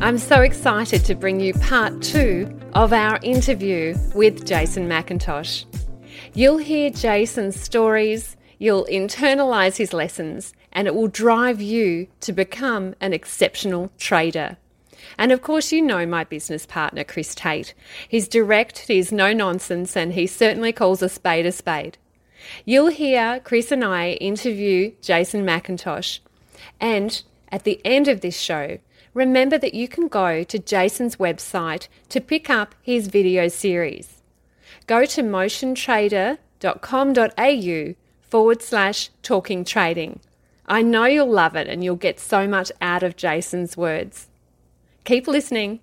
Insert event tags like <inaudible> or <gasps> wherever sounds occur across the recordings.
I'm so excited to bring you part two of our interview with Jason McIntosh. You'll hear Jason's stories, you'll internalize his lessons, and it will drive you to become an exceptional trader. And of course, you know my business partner, Chris Tate. He's direct, he's no nonsense, and he certainly calls a spade a spade. You'll hear Chris and I interview Jason McIntosh. And at the end of this show, remember that you can go to Jason's website to pick up his video series. Go to motiontrader.com.au forward slash talking trading. I know you'll love it and you'll get so much out of Jason's words. Keep listening.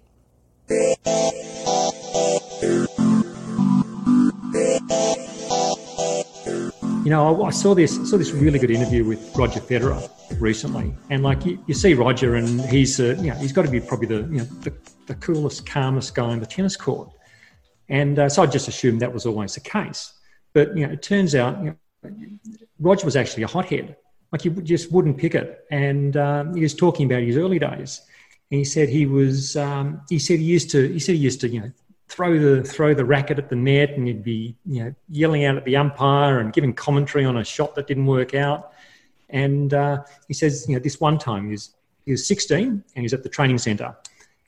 You know, I, I, saw this saw this really good interview with Roger Federer recently, and like you, you see Roger, and he's uh, you know he's got to be probably the you know the, the coolest, calmest guy on the tennis court, and uh, so I just assumed that was always the case. But you know, it turns out you know, Roger was actually a hothead. Like he just wouldn't pick it, and um, he was talking about his early days, and he said he was um, he said he used to he said he used to you know throw the throw the racket at the net and you'd be you know yelling out at the umpire and giving commentary on a shot that didn't work out. And uh, he says, you know, this one time he was, he was 16 and he was at the training centre,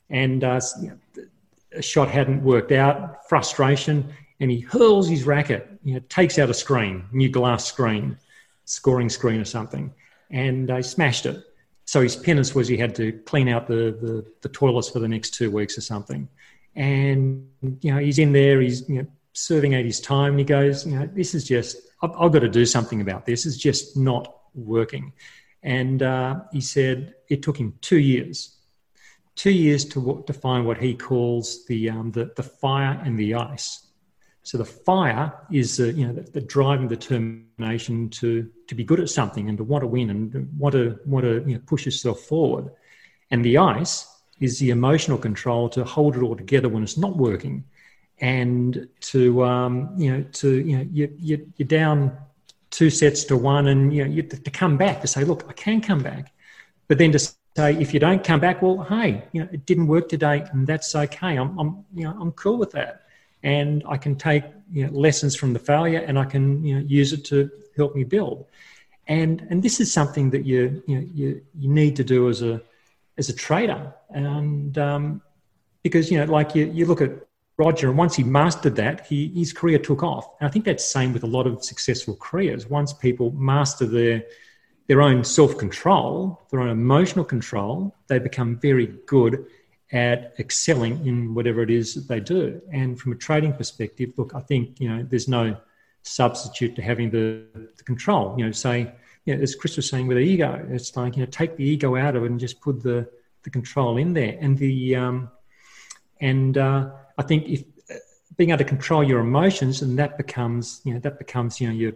and uh, you know, a shot hadn't worked out, frustration, and he hurls his racket, you know, takes out a screen, new glass screen, scoring screen or something, and uh, he smashed it. So his penance was he had to clean out the, the, the toilets for the next two weeks or something and you know he's in there he's you know serving out his time. And he goes you know this is just i've, I've got to do something about this. It's just not working. And uh, he said it took him two years two years to, to find what he calls the, um, the, the fire and the ice. So the fire is uh, you know the, the driving determination to to be good at something and to want to win and want to want to you know, push yourself forward. And the ice is the emotional control to hold it all together when it's not working, and to um, you know to you know you, you you're down two sets to one, and you know you, to come back to say, look, I can come back, but then to say if you don't come back, well, hey, you know it didn't work today, and that's okay. I'm, I'm you know I'm cool with that, and I can take you know, lessons from the failure, and I can you know use it to help me build. And, and this is something that you, you, know, you, you need to do as a, as a trader. And um, because, you know, like you, you look at Roger, and once he mastered that, he, his career took off. And I think that's same with a lot of successful careers. Once people master their, their own self control, their own emotional control, they become very good at excelling in whatever it is that they do. And from a trading perspective, look, I think, you know, there's no substitute to having the, the control. You know, say, you know, as Chris was saying with the ego, it's like you know take the ego out of it and just put the the control in there. And the um, and uh, I think if being able to control your emotions and that becomes you know that becomes you know your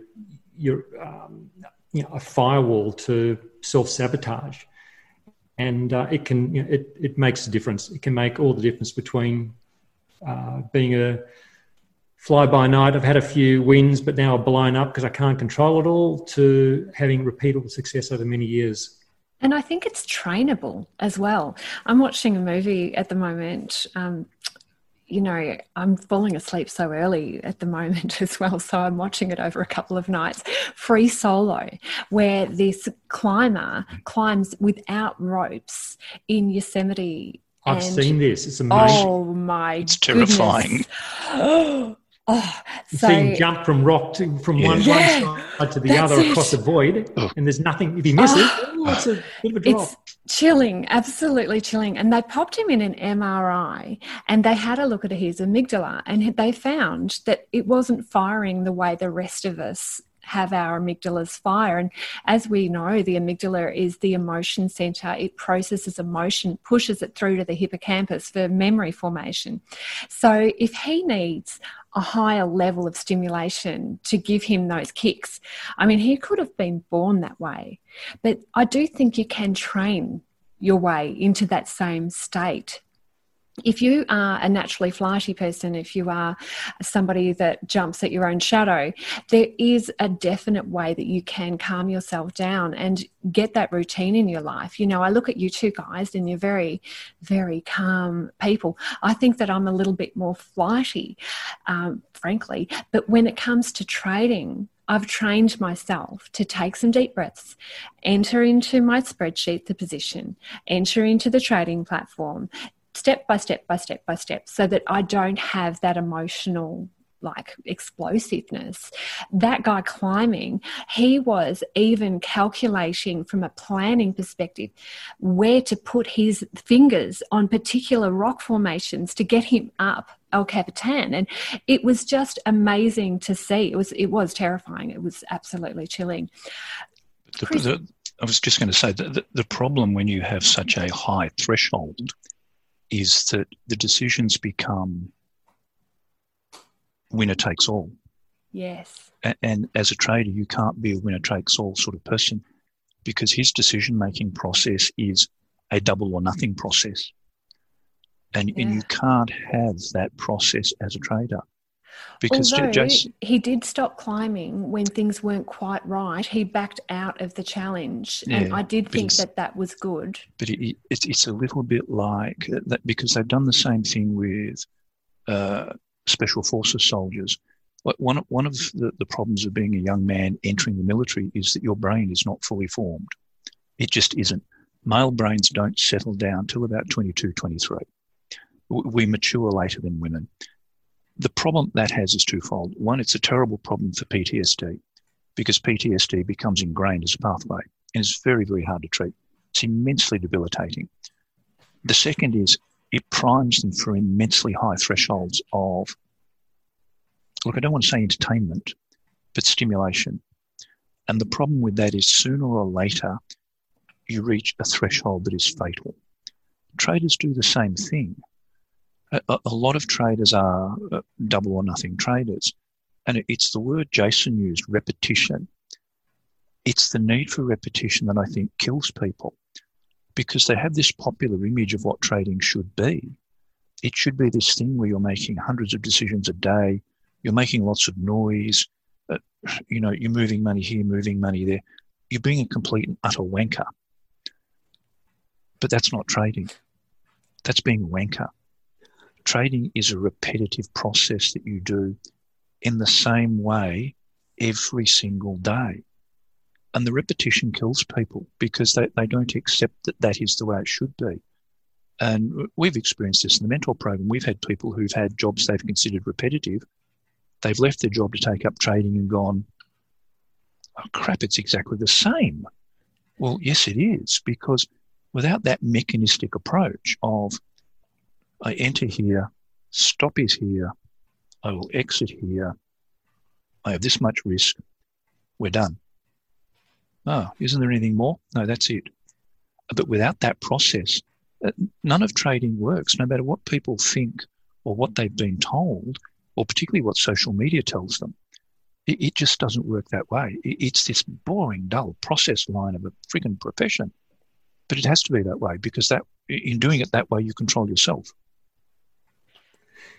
your um, you know a firewall to self sabotage, and uh, it can you know, it it makes a difference. It can make all the difference between uh, being a fly by night. I've had a few wins, but now I've blown up because I can't control it all, to having repeatable success over many years. And I think it's trainable as well. I'm watching a movie at the moment. Um, you know, I'm falling asleep so early at the <laughs> moment as well. So I'm watching it over a couple of nights. Free Solo, where this climber climbs without ropes in Yosemite. I've and, seen this. It's amazing. Oh my! It's terrifying. <gasps> <laughs> Oh, so, see him jump from rock to from yeah. one, yeah, one side to the other it. across a void, oh. and there's nothing. If he misses, oh, oh, it's a bit of a drop. It's chilling, absolutely chilling. And they popped him in an MRI, and they had a look at his amygdala, and they found that it wasn't firing the way the rest of us have our amygdalas fire. And as we know, the amygdala is the emotion center. It processes emotion, pushes it through to the hippocampus for memory formation. So if he needs a higher level of stimulation to give him those kicks, I mean, he could have been born that way. But I do think you can train your way into that same state if you are a naturally flighty person, if you are somebody that jumps at your own shadow, there is a definite way that you can calm yourself down and get that routine in your life. You know, I look at you two guys and you're very, very calm people. I think that I'm a little bit more flighty, um, frankly. But when it comes to trading, I've trained myself to take some deep breaths, enter into my spreadsheet the position, enter into the trading platform, step by step by step by step so that I don't have that emotional like explosiveness. That guy climbing, he was even calculating from a planning perspective where to put his fingers on particular rock formations to get him up El Capitan. And it was just amazing to see. It was it was terrifying. It was absolutely chilling. The, the, I was just going to say the, the problem when you have such a high threshold is that the decisions become winner takes all. Yes. And, and as a trader, you can't be a winner takes all sort of person because his decision making process is a double or nothing process. And, yeah. and you can't have that process as a trader. Because Although he did stop climbing when things weren't quite right, he backed out of the challenge, yeah, and I did think that that was good. But it, it, it's a little bit like that because they've done the same thing with uh, special forces soldiers. One one of the, the problems of being a young man entering the military is that your brain is not fully formed. It just isn't. Male brains don't settle down till about 22, 23. We mature later than women. The problem that has is twofold. One, it's a terrible problem for PTSD because PTSD becomes ingrained as a pathway and it's very, very hard to treat. It's immensely debilitating. The second is it primes them for immensely high thresholds of, look, I don't want to say entertainment, but stimulation. And the problem with that is sooner or later, you reach a threshold that is fatal. Traders do the same thing a, a lot of traders are uh, double or nothing traders. And it's the word Jason used, repetition. It's the need for repetition that I think kills people because they have this popular image of what trading should be. It should be this thing where you're making hundreds of decisions a day, you're making lots of noise, uh, you know, you're moving money here, moving money there. You're being a complete and utter wanker. But that's not trading. That's being a wanker. Trading is a repetitive process that you do in the same way every single day. And the repetition kills people because they, they don't accept that that is the way it should be. And we've experienced this in the mentor program. We've had people who've had jobs they've considered repetitive. They've left their job to take up trading and gone, oh crap, it's exactly the same. Well, yes, it is, because without that mechanistic approach of I enter here, stop is here, I will exit here, I have this much risk, we're done. Oh, isn't there anything more? No, that's it. But without that process, uh, none of trading works, no matter what people think or what they've been told, or particularly what social media tells them. It, it just doesn't work that way. It, it's this boring, dull process line of a freaking profession. But it has to be that way because that in doing it that way, you control yourself.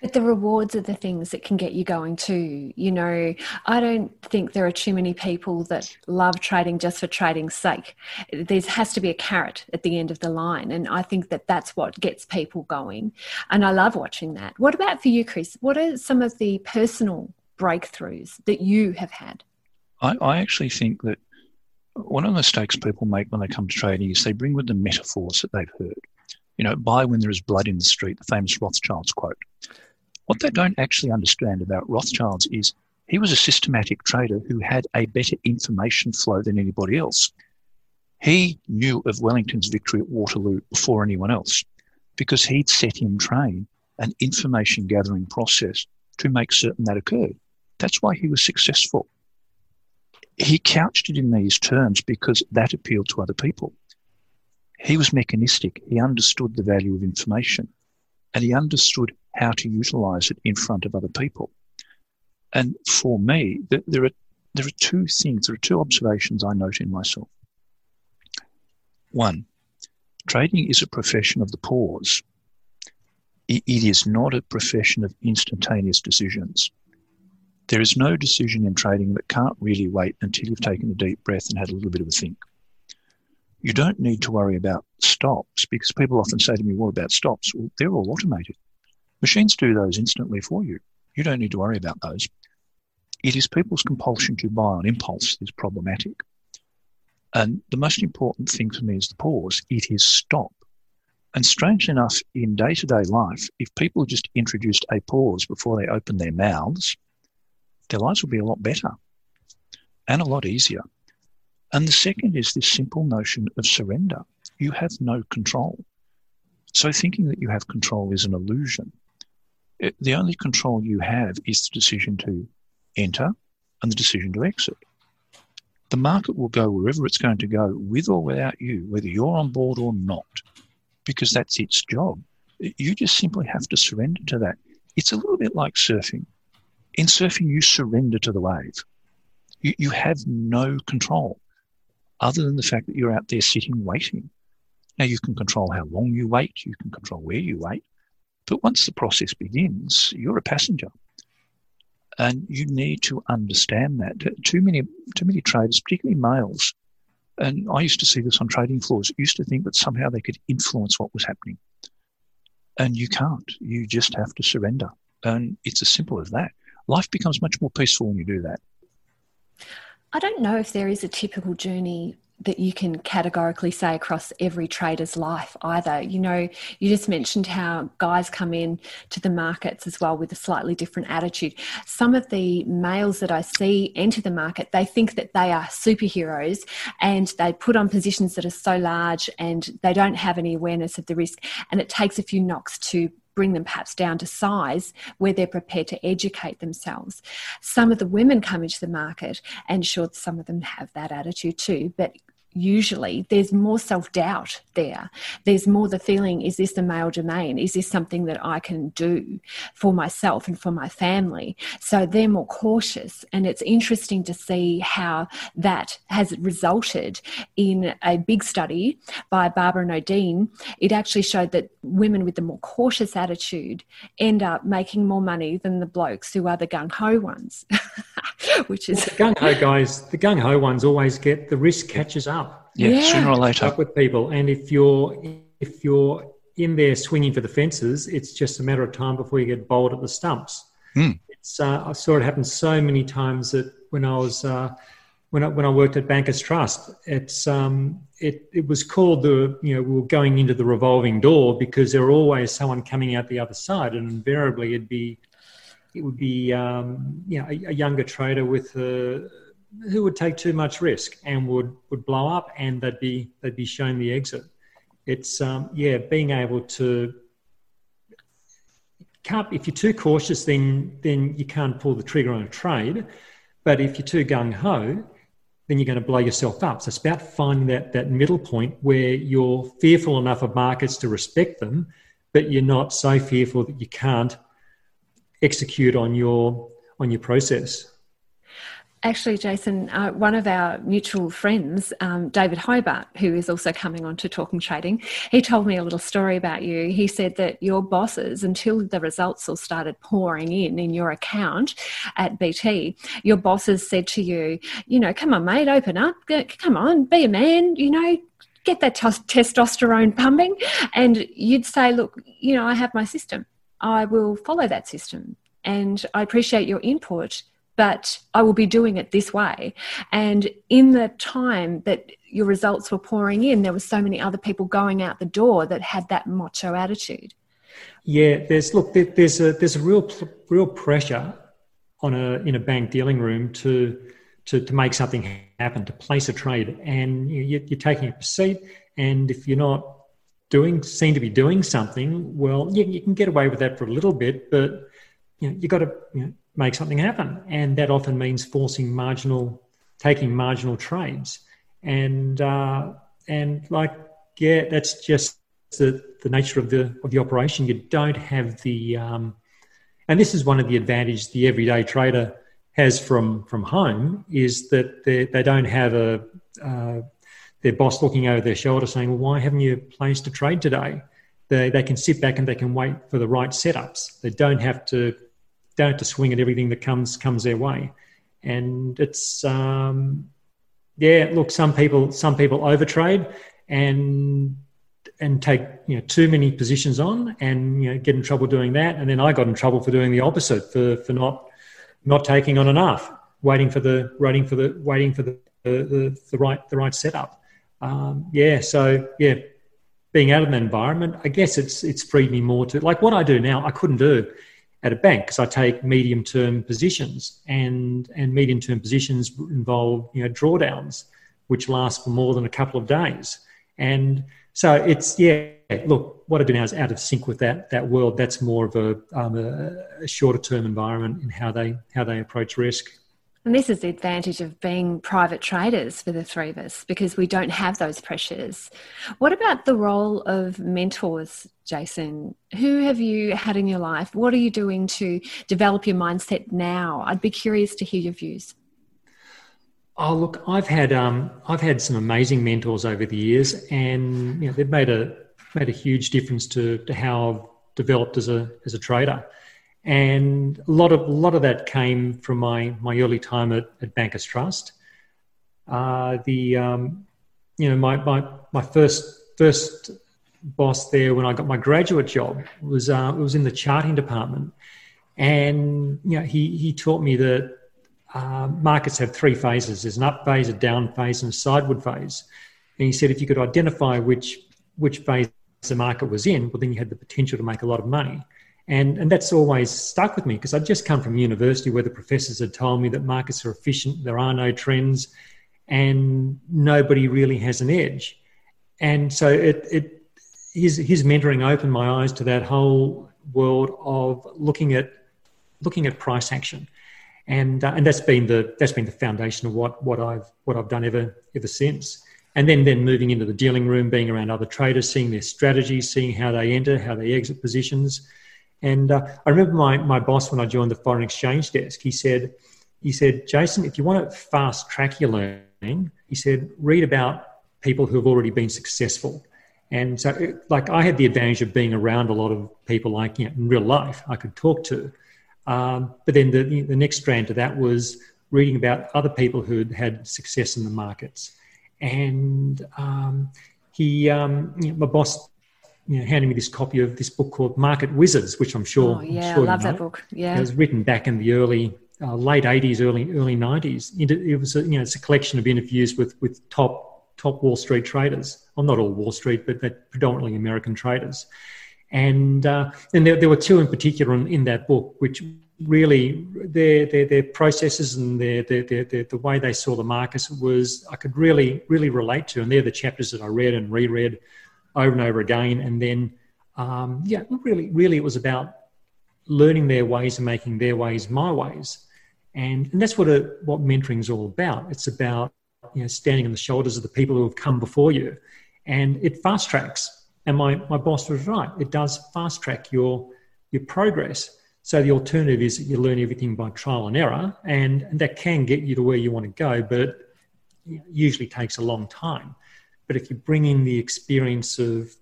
But the rewards are the things that can get you going too. You know, I don't think there are too many people that love trading just for trading's sake. There has to be a carrot at the end of the line. And I think that that's what gets people going. And I love watching that. What about for you, Chris? What are some of the personal breakthroughs that you have had? I, I actually think that one of the mistakes people make when they come to trading is they bring with them metaphors that they've heard. You know, buy when there is blood in the street, the famous Rothschild's quote. What they don't actually understand about Rothschilds is he was a systematic trader who had a better information flow than anybody else. He knew of Wellington's victory at Waterloo before anyone else because he'd set in train an information gathering process to make certain that occurred. That's why he was successful. He couched it in these terms because that appealed to other people. He was mechanistic. He understood the value of information and he understood how to utilize it in front of other people. And for me, there are, there are two things, there are two observations I note in myself. One, trading is a profession of the pause. it is not a profession of instantaneous decisions. There is no decision in trading that can't really wait until you've taken a deep breath and had a little bit of a think. You don't need to worry about stops because people often say to me, What about stops? Well, they're all automated. Machines do those instantly for you. You don't need to worry about those. It is people's compulsion to buy on impulse that is problematic. And the most important thing for me is the pause. It is stop. And strangely enough, in day to day life, if people just introduced a pause before they open their mouths, their lives would be a lot better and a lot easier. And the second is this simple notion of surrender. You have no control. So thinking that you have control is an illusion. The only control you have is the decision to enter and the decision to exit. The market will go wherever it's going to go, with or without you, whether you're on board or not, because that's its job. You just simply have to surrender to that. It's a little bit like surfing. In surfing, you surrender to the wave. You, you have no control other than the fact that you're out there sitting waiting. Now, you can control how long you wait, you can control where you wait, but once the process begins, you're a passenger. And you need to understand that. Too many, too many traders, particularly males, and I used to see this on trading floors, used to think that somehow they could influence what was happening. And you can't. You just have to surrender. And it's as simple as that. Life becomes much more peaceful when you do that. I don't know if there is a typical journey that you can categorically say across every trader's life either. You know, you just mentioned how guys come in to the markets as well with a slightly different attitude. Some of the males that I see enter the market, they think that they are superheroes and they put on positions that are so large and they don't have any awareness of the risk. And it takes a few knocks to bring them perhaps down to size where they're prepared to educate themselves. Some of the women come into the market, and sure, some of them have that attitude too, but usually there's more self doubt there. There's more the feeling is this the male domain? Is this something that I can do for myself and for my family? So they're more cautious. And it's interesting to see how that has resulted in a big study by Barber and Odean. It actually showed that women with the more cautious attitude end up making more money than the blokes who are the gung ho ones. <laughs> Which is well, the gung ho guys, the gung ho ones always get the risk catches up yeah, yeah. sooner or later. Up with people, and if you're if you're in there swinging for the fences, it's just a matter of time before you get bowled at the stumps. Mm. It's uh, I saw it happen so many times that when I was uh, when I, when I worked at Bankers Trust, it's um, it it was called the you know we were going into the revolving door because there were always someone coming out the other side, and invariably it'd be it would be um, you know a, a younger trader with a who would take too much risk and would would blow up, and they'd be they'd be shown the exit. It's um, yeah, being able to can't if you're too cautious, then then you can't pull the trigger on a trade. But if you're too gung ho, then you're going to blow yourself up. So it's about finding that that middle point where you're fearful enough of markets to respect them, but you're not so fearful that you can't execute on your on your process. Actually, Jason, uh, one of our mutual friends, um, David Hobart, who is also coming on to Talking Trading, he told me a little story about you. He said that your bosses, until the results all started pouring in in your account at BT, your bosses said to you, you know, come on, mate, open up, come on, be a man, you know, get that t- testosterone pumping. And you'd say, look, you know, I have my system. I will follow that system. And I appreciate your input but I will be doing it this way. And in the time that your results were pouring in, there were so many other people going out the door that had that macho attitude. Yeah, there's look, there's a there's a real real pressure on a in a bank dealing room to to, to make something happen, to place a trade, and you, are taking a seat. And if you're not doing, seem to be doing something, well, you, you can get away with that for a little bit, but you know, you've got to you know, make something happen, and that often means forcing marginal, taking marginal trades, and uh, and like yeah, that's just the, the nature of the of the operation. You don't have the um, and this is one of the advantages the everyday trader has from from home is that they, they don't have a uh, their boss looking over their shoulder saying, "Well, why haven't you placed a trade today?" They they can sit back and they can wait for the right setups. They don't have to don't have to swing at everything that comes comes their way, and it's um, yeah. Look, some people some people overtrade and and take you know too many positions on and you know get in trouble doing that and then I got in trouble for doing the opposite for for not not taking on enough waiting for the waiting for the waiting for the the, the right the right setup um, yeah so yeah being out of that environment I guess it's it's freed me more to like what I do now I couldn't do at a bank because I take medium term positions and and medium term positions involve you know drawdowns which last for more than a couple of days and so it's yeah. Look, what I do now is out of sync with that that world. That's more of a, um, a, a shorter term environment in how they how they approach risk. And this is the advantage of being private traders for the three of us because we don't have those pressures. What about the role of mentors, Jason? Who have you had in your life? What are you doing to develop your mindset now? I'd be curious to hear your views. Oh, look, I've had um, I've had some amazing mentors over the years, and you know, they've made a made a huge difference to, to how I've developed as a as a trader. And a lot of a lot of that came from my my early time at, at Bankers Trust. Uh, the um, you know my, my my first first boss there when I got my graduate job was uh, was in the charting department, and you know he he taught me that uh, markets have three phases there's an up phase, a down phase, and a sideward phase. And he said if you could identify which, which phase the market was in, well, then you had the potential to make a lot of money. And, and that's always stuck with me because I'd just come from university where the professors had told me that markets are efficient, there are no trends, and nobody really has an edge. And so it, it his, his mentoring opened my eyes to that whole world of looking at looking at price action and uh, and that's been the that's been the foundation of what what I've what I've done ever ever since. And then then moving into the dealing room, being around other traders, seeing their strategies, seeing how they enter, how they exit positions. And uh, I remember my my boss when I joined the foreign exchange desk. He said he said Jason, if you want to fast track your learning, he said read about people who have already been successful. And so, like, I had the advantage of being around a lot of people, like you know, in real life, I could talk to. Um, but then the, the next strand to that was reading about other people who had had success in the markets. And um, he, um, you know, my boss, you know, handed me this copy of this book called Market Wizards, which I'm sure. Oh, yeah, I'm sure I love that book. Yeah, it was written back in the early, uh, late '80s, early early '90s. It was, a, you know, it's a collection of interviews with with top top Wall Street traders. Well, not all Wall Street, but predominantly American traders. And uh, and there, there were two in particular in, in that book, which really their, their, their processes and their, their, their, the way they saw the markets was I could really really relate to, and they're the chapters that I read and reread over and over again. And then um, yeah, really really it was about learning their ways and making their ways my ways, and and that's what a, what mentoring is all about. It's about you know standing on the shoulders of the people who have come before you, and it fast tracks and my, my boss was right. It does fast track your, your progress. So the alternative is that you learn everything by trial and error, and, and that can get you to where you want to go, but it usually takes a long time. But if you bring in the experience of,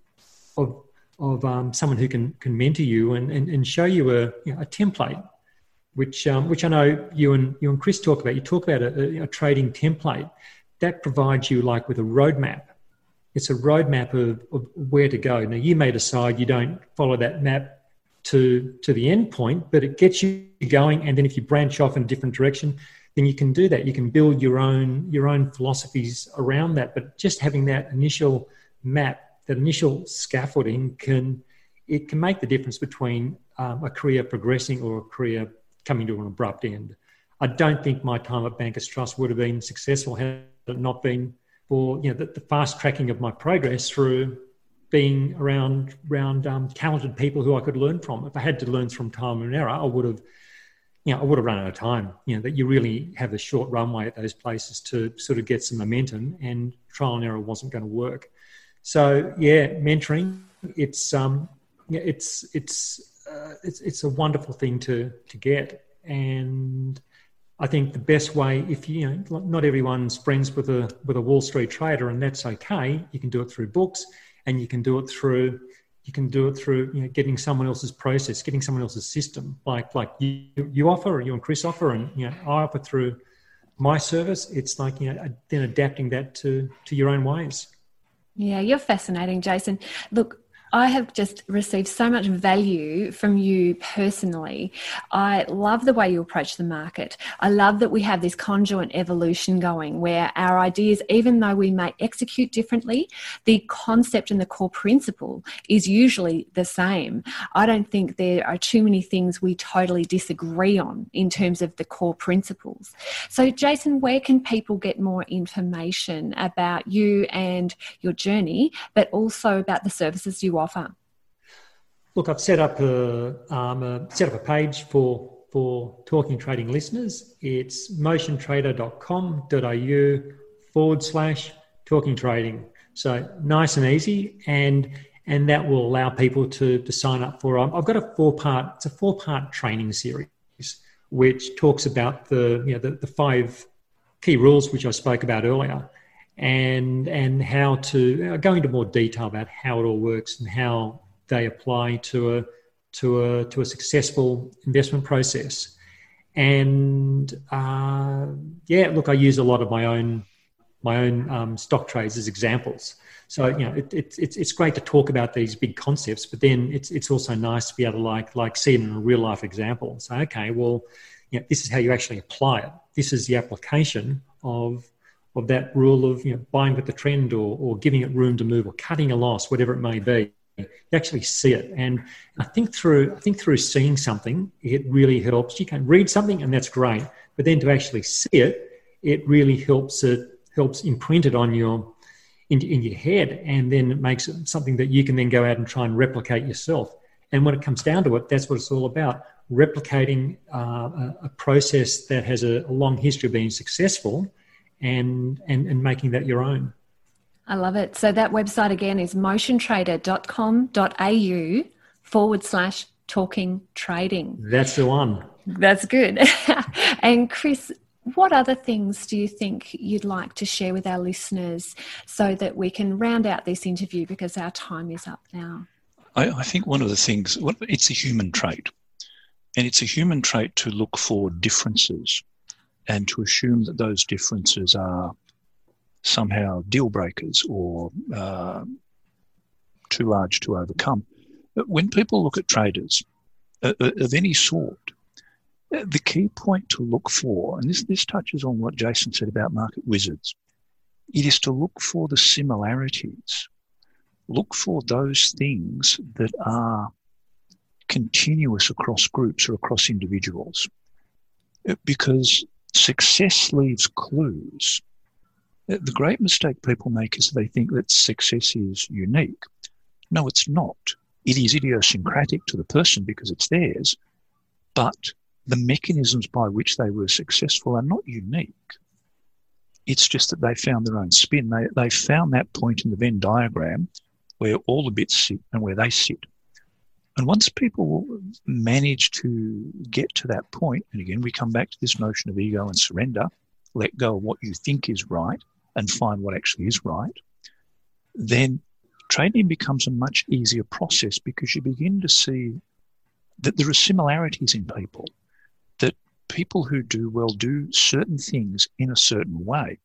of, of um, someone who can, can mentor you and, and, and show you a, you know, a template, which, um, which I know you and, you and Chris talk about, you talk about a, a trading template that provides you like with a roadmap it's a roadmap of, of where to go. Now, you may decide you don't follow that map to to the end point, but it gets you going. And then if you branch off in a different direction, then you can do that. You can build your own your own philosophies around that. But just having that initial map, that initial scaffolding, can it can make the difference between um, a career progressing or a career coming to an abrupt end. I don't think my time at Bankers Trust would have been successful had it not been for you know the, the fast tracking of my progress through being around around um, talented people who I could learn from. If I had to learn from time and error, I would have you know, I would have run out of time. You know, that you really have a short runway at those places to sort of get some momentum, and trial and error wasn't going to work. So yeah, mentoring, it's, um, it's, it's, uh, it's, it's a wonderful thing to to get, and I think the best way, if you, you know, not everyone's friends with a with a Wall Street trader, and that's okay. You can do it through books, and you can do it through you can do it through you know, getting someone else's process, getting someone else's system, like like you you offer, or you and Chris offer, and you know I offer through my service. It's like you know then adapting that to to your own ways. Yeah, you're fascinating, Jason. Look, I have just received so much value from you personally. I love the way you approach the market. I love that we have this conjoint evolution going where our ideas, even though we may execute differently, the concept and the core principle is usually the same. I don't think there are too many things we totally disagree on in terms of the core principles. So, Jason, where can people get more information about you and your journey, but also about the services you offer? Look, I've set up a, um, set up a page for for talking trading listeners. It's motiontrader.com.au forward slash talking trading. So nice and easy, and and that will allow people to to sign up for. Um, I've got a four part. It's a four part training series which talks about the you know the, the five key rules which I spoke about earlier and and how to uh, go into more detail about how it all works and how they apply to a to a to a successful investment process. And uh, yeah, look, I use a lot of my own my own um, stock trades as examples. So you know, it, it, it's it's great to talk about these big concepts, but then it's it's also nice to be able to like like see it in a real life example. and say, okay, well, you know, this is how you actually apply it. This is the application of of that rule of you know buying with the trend or, or giving it room to move or cutting a loss, whatever it may be. You actually see it, and I think through I think through seeing something, it really helps. You can read something, and that's great, but then to actually see it, it really helps it helps imprint it on your in, in your head, and then it makes it something that you can then go out and try and replicate yourself. And when it comes down to it, that's what it's all about: replicating uh, a, a, process that has a, a long history of being successful and, and, and making that your own. I love it. So that website again is motiontrader.com.au forward slash talking trading. That's the one. That's good. <laughs> and Chris, what other things do you think you'd like to share with our listeners so that we can round out this interview because our time is up now? I, I think one of the things, it's a human trait. And it's a human trait to look for differences and to assume that those differences are somehow deal breakers or uh, too large to overcome. But when people look at traders uh, uh, of any sort, uh, the key point to look for, and this, this touches on what Jason said about market wizards, it is to look for the similarities. Look for those things that are continuous across groups or across individuals. Uh, because success leaves clues. The great mistake people make is they think that success is unique. No, it's not. It is idiosyncratic to the person because it's theirs, but the mechanisms by which they were successful are not unique. It's just that they found their own spin. They, they found that point in the Venn diagram where all the bits sit and where they sit. And once people manage to get to that point, and again, we come back to this notion of ego and surrender, let go of what you think is right and find what actually is right, then trading becomes a much easier process because you begin to see that there are similarities in people, that people who do well do certain things in a certain way.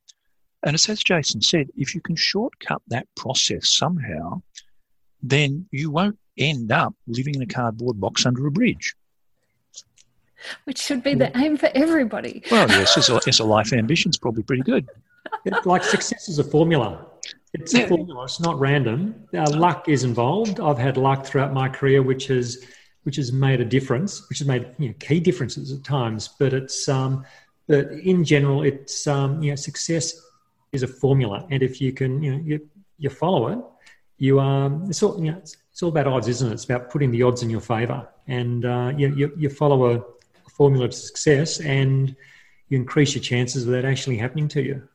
And it's as Jason said, if you can shortcut that process somehow, then you won't end up living in a cardboard box under a bridge. Which should be the aim for everybody. Well, yes, as a, <laughs> as a life ambition, is probably pretty good. like success is a formula. It's a formula. It's not random. Uh, luck is involved. I've had luck throughout my career, which has which has made a difference, which has made you know, key differences at times. But it's um, but in general, it's um, you know success is a formula, and if you can you know you, you follow it, you um it's all you know it's, it's all about odds, isn't it? It's about putting the odds in your favour, and uh, you, you you follow a, a formula of success, and you increase your chances of that actually happening to you.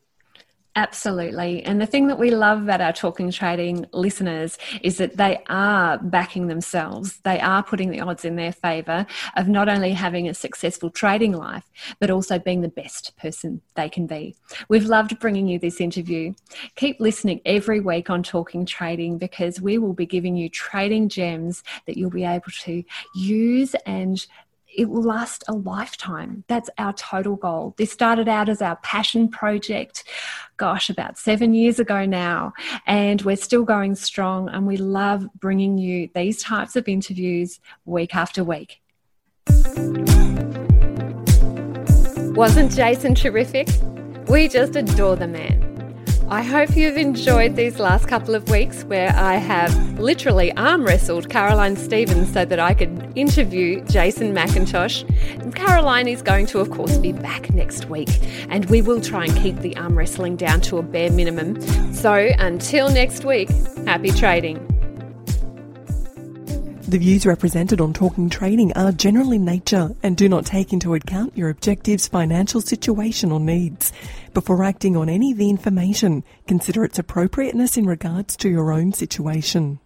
Absolutely. And the thing that we love about our Talking Trading listeners is that they are backing themselves. They are putting the odds in their favour of not only having a successful trading life, but also being the best person they can be. We've loved bringing you this interview. Keep listening every week on Talking Trading because we will be giving you trading gems that you'll be able to use and it will last a lifetime. That's our total goal. This started out as our passion project, gosh, about seven years ago now, and we're still going strong. And we love bringing you these types of interviews week after week. Wasn't Jason terrific? We just adore the man. I hope you've enjoyed these last couple of weeks where I have literally arm wrestled Caroline Stevens so that I could interview Jason McIntosh. Caroline is going to, of course, be back next week, and we will try and keep the arm wrestling down to a bare minimum. So until next week, happy trading. The views represented on Talking Trading are general in nature and do not take into account your objectives, financial situation or needs. Before acting on any of the information, consider its appropriateness in regards to your own situation.